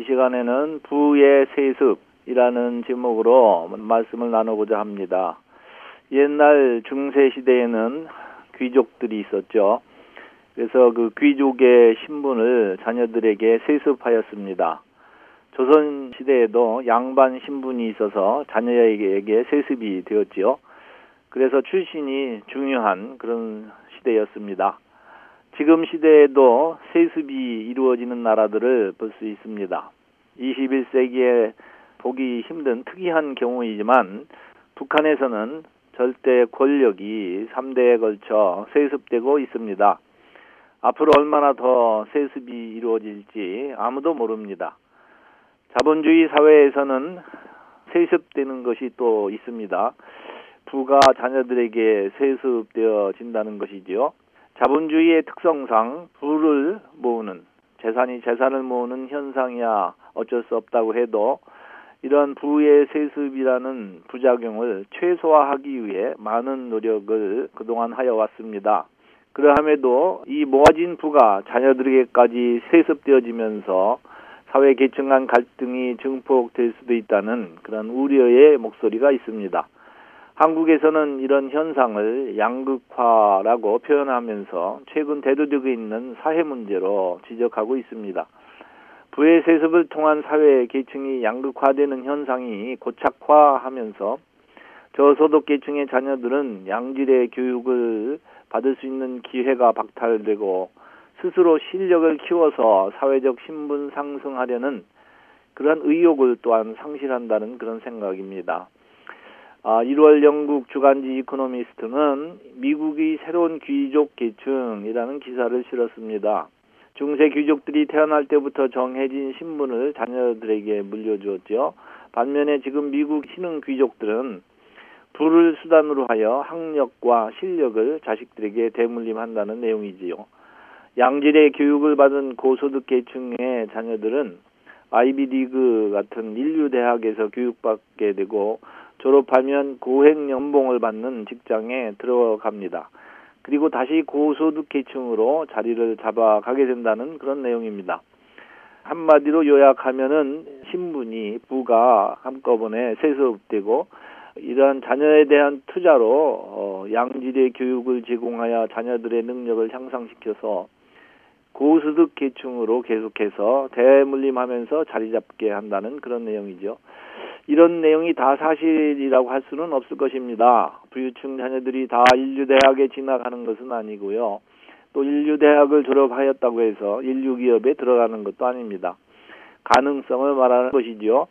이 시간에는 부의 세습이라는 제목으로 말씀을 나누고자 합니다. 옛날 중세 시대에는 귀족들이 있었죠. 그래서 그 귀족의 신분을 자녀들에게 세습하였습니다. 조선 시대에도 양반 신분이 있어서 자녀에게 세습이 되었지요. 그래서 출신이 중요한 그런 시대였습니다. 지금 시대에도 세습이 이루어지는 나라들을 볼 수 있습니다. 21세기에 보기 힘든 특이한 경우이지만 북한에서는 절대 권력이 3대에 걸쳐 세습되고 있습니다. 앞으로 얼마나 더 세습이 이루어질지 아무도 모릅니다. 자본주의 사회에서는 세습되는 것이 또 있습니다. 부가 자녀들에게 세습되어진다는 것이지요. 자본주의의 특성상 부를 모으는 재산이 재산을 모으는 현상이야 어쩔 수 없다고 해도 이런 부의 세습이라는 부작용을 최소화하기 위해 많은 노력을 그동안 하여 왔습니다. 그러함에도 이 모아진 부가 자녀들에게까지 세습되어지면서 사회 계층 간 갈등이 증폭될 수도 있다는 그런 우려의 목소리가 있습니다. 한국에서는 이런 현상을 양극화라고 표현하면서 최근 대두되고 있는 사회 문제로 지적하고 있습니다. 부의 세습을 통한 사회 계층이 양극화되는 현상이 고착화하면서 저소득 계층의 자녀들은 양질의 교육을 받을 수 있는 기회가 박탈되고 스스로 실력을 키워서 사회적 신분 상승하려는 그러한 의욕을 또한 상실한다는 그런 생각입니다. 아, 1월 영국 주간지 이코노미스트는 미국의 새로운 귀족 계층이라는 기사를 실었습니다. 중세 귀족들이 태어날 때부터 정해진 신분을 자녀들에게 물려주었죠. 반면에 지금 미국 신흥 귀족들은 부를 수단으로 하여 학력과 실력을 자식들에게 대물림한다는 내용이지요. 양질의 교육을 받은 고소득 계층의 자녀들은 아이비리그 같은 인류 대학에서 교육받게 되고 졸업하면 고액 연봉을 받는 직장에 들어갑니다. 그리고 다시 고소득 계층으로 자리를 잡아가게 된다는 그런 내용입니다. 한마디로 요약하면은 신분이 부가 한꺼번에 세습되고 이러한 자녀에 대한 투자로 어, 양질의 교육을 제공하여 자녀들의 능력을 향상시켜서 고소득 계층으로 계속해서 대물림하면서 자리 잡게 한다는 그런 내용이죠. 이런 내용이 다 사실이라고 할 수는 없을 것입니다. 부유층 자녀들이 다 인류대학에 진학하는 것은 아니고요. 또 인류대학을 졸업하였다고 해서 인류기업에 들어가는 것도 아닙니다. 가능성을 말하는 것이지요.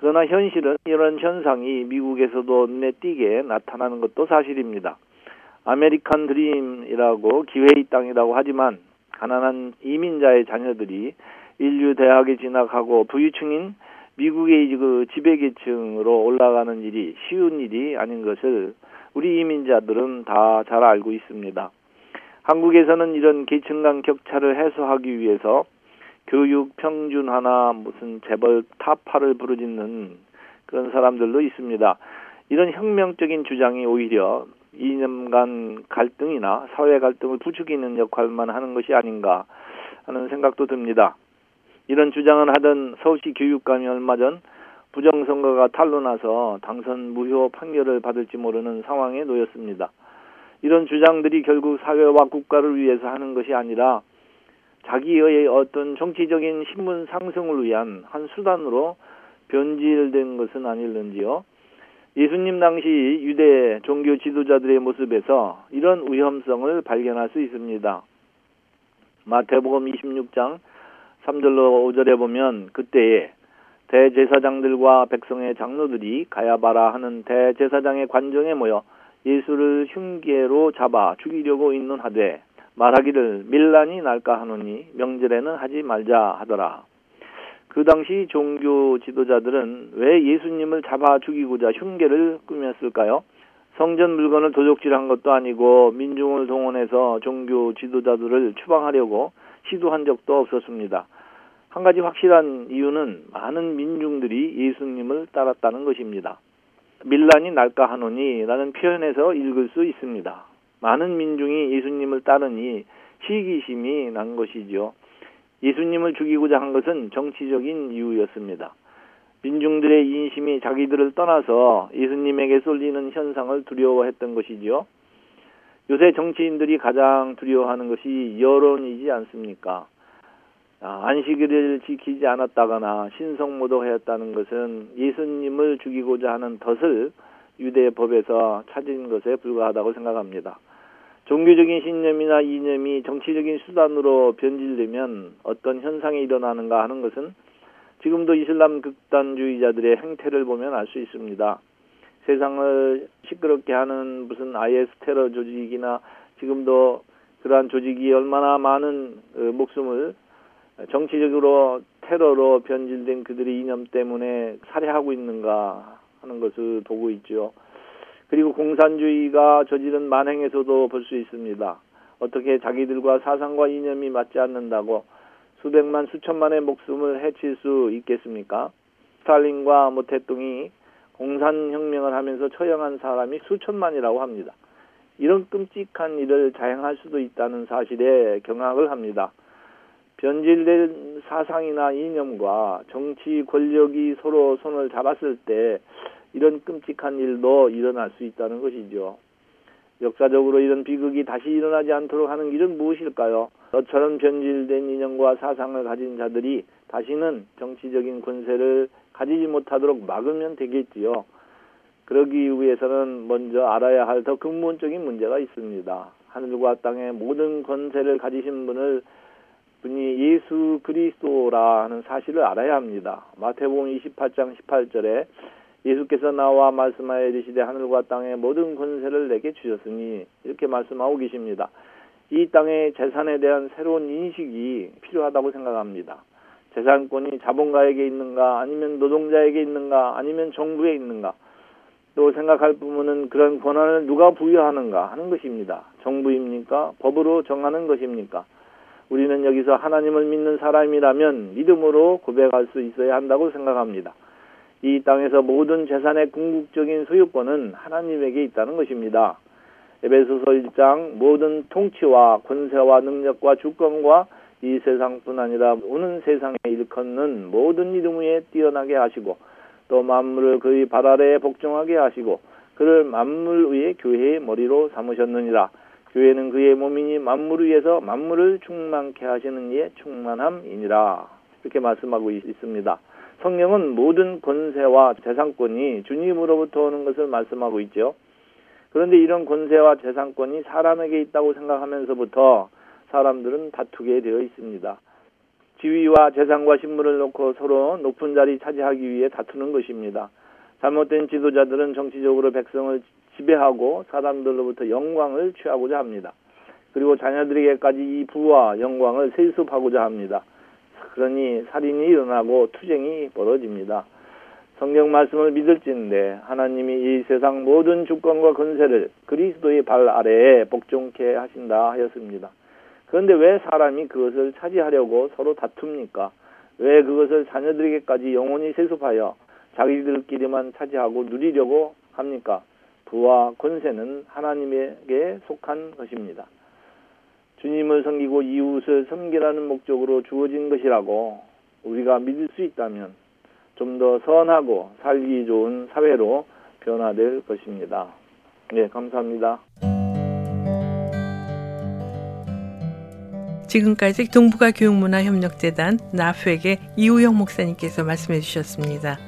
그러나 현실은 이런 현상이 미국에서도 눈에 띄게 나타나는 것도 사실입니다. 아메리칸 드림이라고 기회의 땅이라고 하지만 가난한 이민자의 자녀들이 일류 대학에 진학하고 부유층인 미국의 그 지배계층으로 올라가는 일이 쉬운 일이 아닌 것을 우리 이민자들은 다 잘 알고 있습니다. 한국에서는 이런 계층 간 격차를 해소하기 위해서 교육 평준화나 무슨 재벌 타파를 부르짖는 그런 사람들도 있습니다. 이런 혁명적인 주장이 오히려 이념 간 갈등이나 사회 갈등을 부추기는 역할만 하는 것이 아닌가 하는 생각도 듭니다. 이런 주장을 하던 서울시 교육감이 얼마 전 부정선거가 탄로나서 당선 무효 판결을 받을지 모르는 상황에 놓였습니다. 이런 주장들이 결국 사회와 국가를 위해서 하는 것이 아니라 자기의 어떤 정치적인 신분 상승을 위한 한 수단으로 변질된 것은 아닐는지요. 예수님 당시 유대 종교 지도자들의 모습에서 이런 위험성을 발견할 수 있습니다. 마태복음 26장 3절로 5절에 보면 그때에 대제사장들과 백성의 장로들이 가야바라 하는 대제사장의 관정에 모여 예수를 흉계로 잡아 죽이려고 있는하되 말하기를 밀란이 날까 하노니 명절에는 하지 말자 하더라. 그그 당시 종교 지도자들은 왜 예수님을 잡아 죽이고자 흉계를 꾸몄을까요? 성전 물건을 도적질한 것도 아니고 민중을 동원해서 종교 지도자들을 추방하려고 시도한 적도 없었습니다. 한 가지 확실한 이유는 많은 민중들이 예수님을 따랐다는 것입니다. 밀란이 날까 하노니 라는 표현에서 읽을 수 있습니다. 많은 민중이 예수님을 따르니 시기심이 난 것이죠. 예수님을 죽이고자 한 것은 정치적인 이유였습니다. 민중들의 인심이 자기들을 떠나서 예수님에게 쏠리는 현상을 두려워했던 것이지요. 요새 정치인들이 가장 두려워하는 것이 여론이지 않습니까? 아, 안식일을 지키지 않았다거나 신성모독하였다는 것은 예수님을 죽이고자 하는 덫을 유대 법에서 찾은 것에 불과하다고 생각합니다. 종교적인 신념이나 이념이 정치적인 수단으로 변질되면 어떤 현상이 일어나는가 하는 것은 지금도 이슬람 극단주의자들의 행태를 보면 알 수 있습니다. 세상을 시끄럽게 하는 무슨 IS 테러 조직이나 지금도 그러한 조직이 얼마나 많은 어, 목숨을 정치적으로 테러로 변질된 그들의 이념 때문에 살해하고 있는가 하는 것을 보고 있죠. 그리고 공산주의가 저지른 만행에서도 볼 수 있습니다. 어떻게 자기들과 사상과 이념이 맞지 않는다고 수백만 수천만의 목숨을 해칠 수 있겠습니까? 스탈린과 모태똥이 공산혁명을 하면서 처형한 사람이 수천만이라고 합니다. 이런 끔찍한 일을 자행할 수도 있다는 사실에 경악을 합니다. 변질된 사상이나 이념과 정치 권력이 서로 손을 잡았을 때 이런 끔찍한 일도 일어날 수 있다는 것이죠. 역사적으로 이런 비극이 다시 일어나지 않도록 하는 길은 무엇일까요? 너처럼 변질된 인형과 사상을 가진 자들이 다시는 정치적인 권세를 가지지 못하도록 막으면 되겠지요. 그러기 위해서는 먼저 알아야 할 더 근본적인 문제가 있습니다. 하늘과 땅의 모든 권세를 가지신 분을 분이 예수 그리스도라 하는 사실을 알아야 합니다. 마태복음 28장 18절에 예수께서 나와 말씀하여 이르시되 하늘과 땅의 모든 권세를 내게 주셨으니 이렇게 말씀하고 계십니다. 이 땅의 재산에 대한 새로운 인식이 필요하다고 생각합니다. 재산권이 자본가에게 있는가 아니면 노동자에게 있는가 아니면 정부에 있는가 또 생각할 부분은 그런 권한을 누가 부여하는가 하는 것입니다. 정부입니까? 법으로 정하는 것입니까? 우리는 여기서 하나님을 믿는 사람이라면 믿음으로 고백할 수 있어야 한다고 생각합니다. 이 땅에서 모든 재산의 궁극적인 소유권은 하나님에게 있다는 것입니다. 에베소서 1장 모든 통치와 권세와 능력과 주권과 이 세상뿐 아니라 오는 세상에 일컫는 모든 이름 위에 뛰어나게 하시고 또 만물을 그의 발 아래에 복종하게 하시고 그를 만물 위에 교회의 머리로 삼으셨느니라. 교회는 그의 몸이니 만물 위에서 만물을 충만케 하시는 이의 충만함이니라. 이렇게 말씀하고 있습니다. 성령은 모든 권세와 재산권이 주님으로부터 오는 것을 말씀하고 있죠. 그런데 이런 권세와 재산권이 사람에게 있다고 생각하면서부터 사람들은 다투게 되어 있습니다. 지위와 재산과 신분을 놓고 서로 높은 자리 차지하기 위해 다투는 것입니다. 잘못된 지도자들은 정치적으로 백성을 지배하고 사람들로부터 영광을 취하고자 합니다. 그리고 자녀들에게까지 이 부와 영광을 세습하고자 합니다. 그러니 살인이 일어나고 투쟁이 벌어집니다. 성경 말씀을 믿을진데 하나님이 이 세상 모든 주권과 권세를 그리스도의 발 아래에 복종케 하신다 하였습니다. 그런데 왜 사람이 그것을 차지하려고 서로 다툽니까? 왜 그것을 자녀들에게까지 영원히 세습하여 자기들끼리만 차지하고 누리려고 합니까? 부와 권세는 하나님에게 속한 것입니다. 주님을 섬기고 이웃을 섬기라는 목적으로 주어진 것이라고 우리가 믿을 수 있다면 좀 더 선하고 살기 좋은 사회로 변화될 것입니다. 네, 감사합니다. 지금까지 동북아 교육문화협력재단 나프에게 이우영 목사님께서 말씀해 주셨습니다.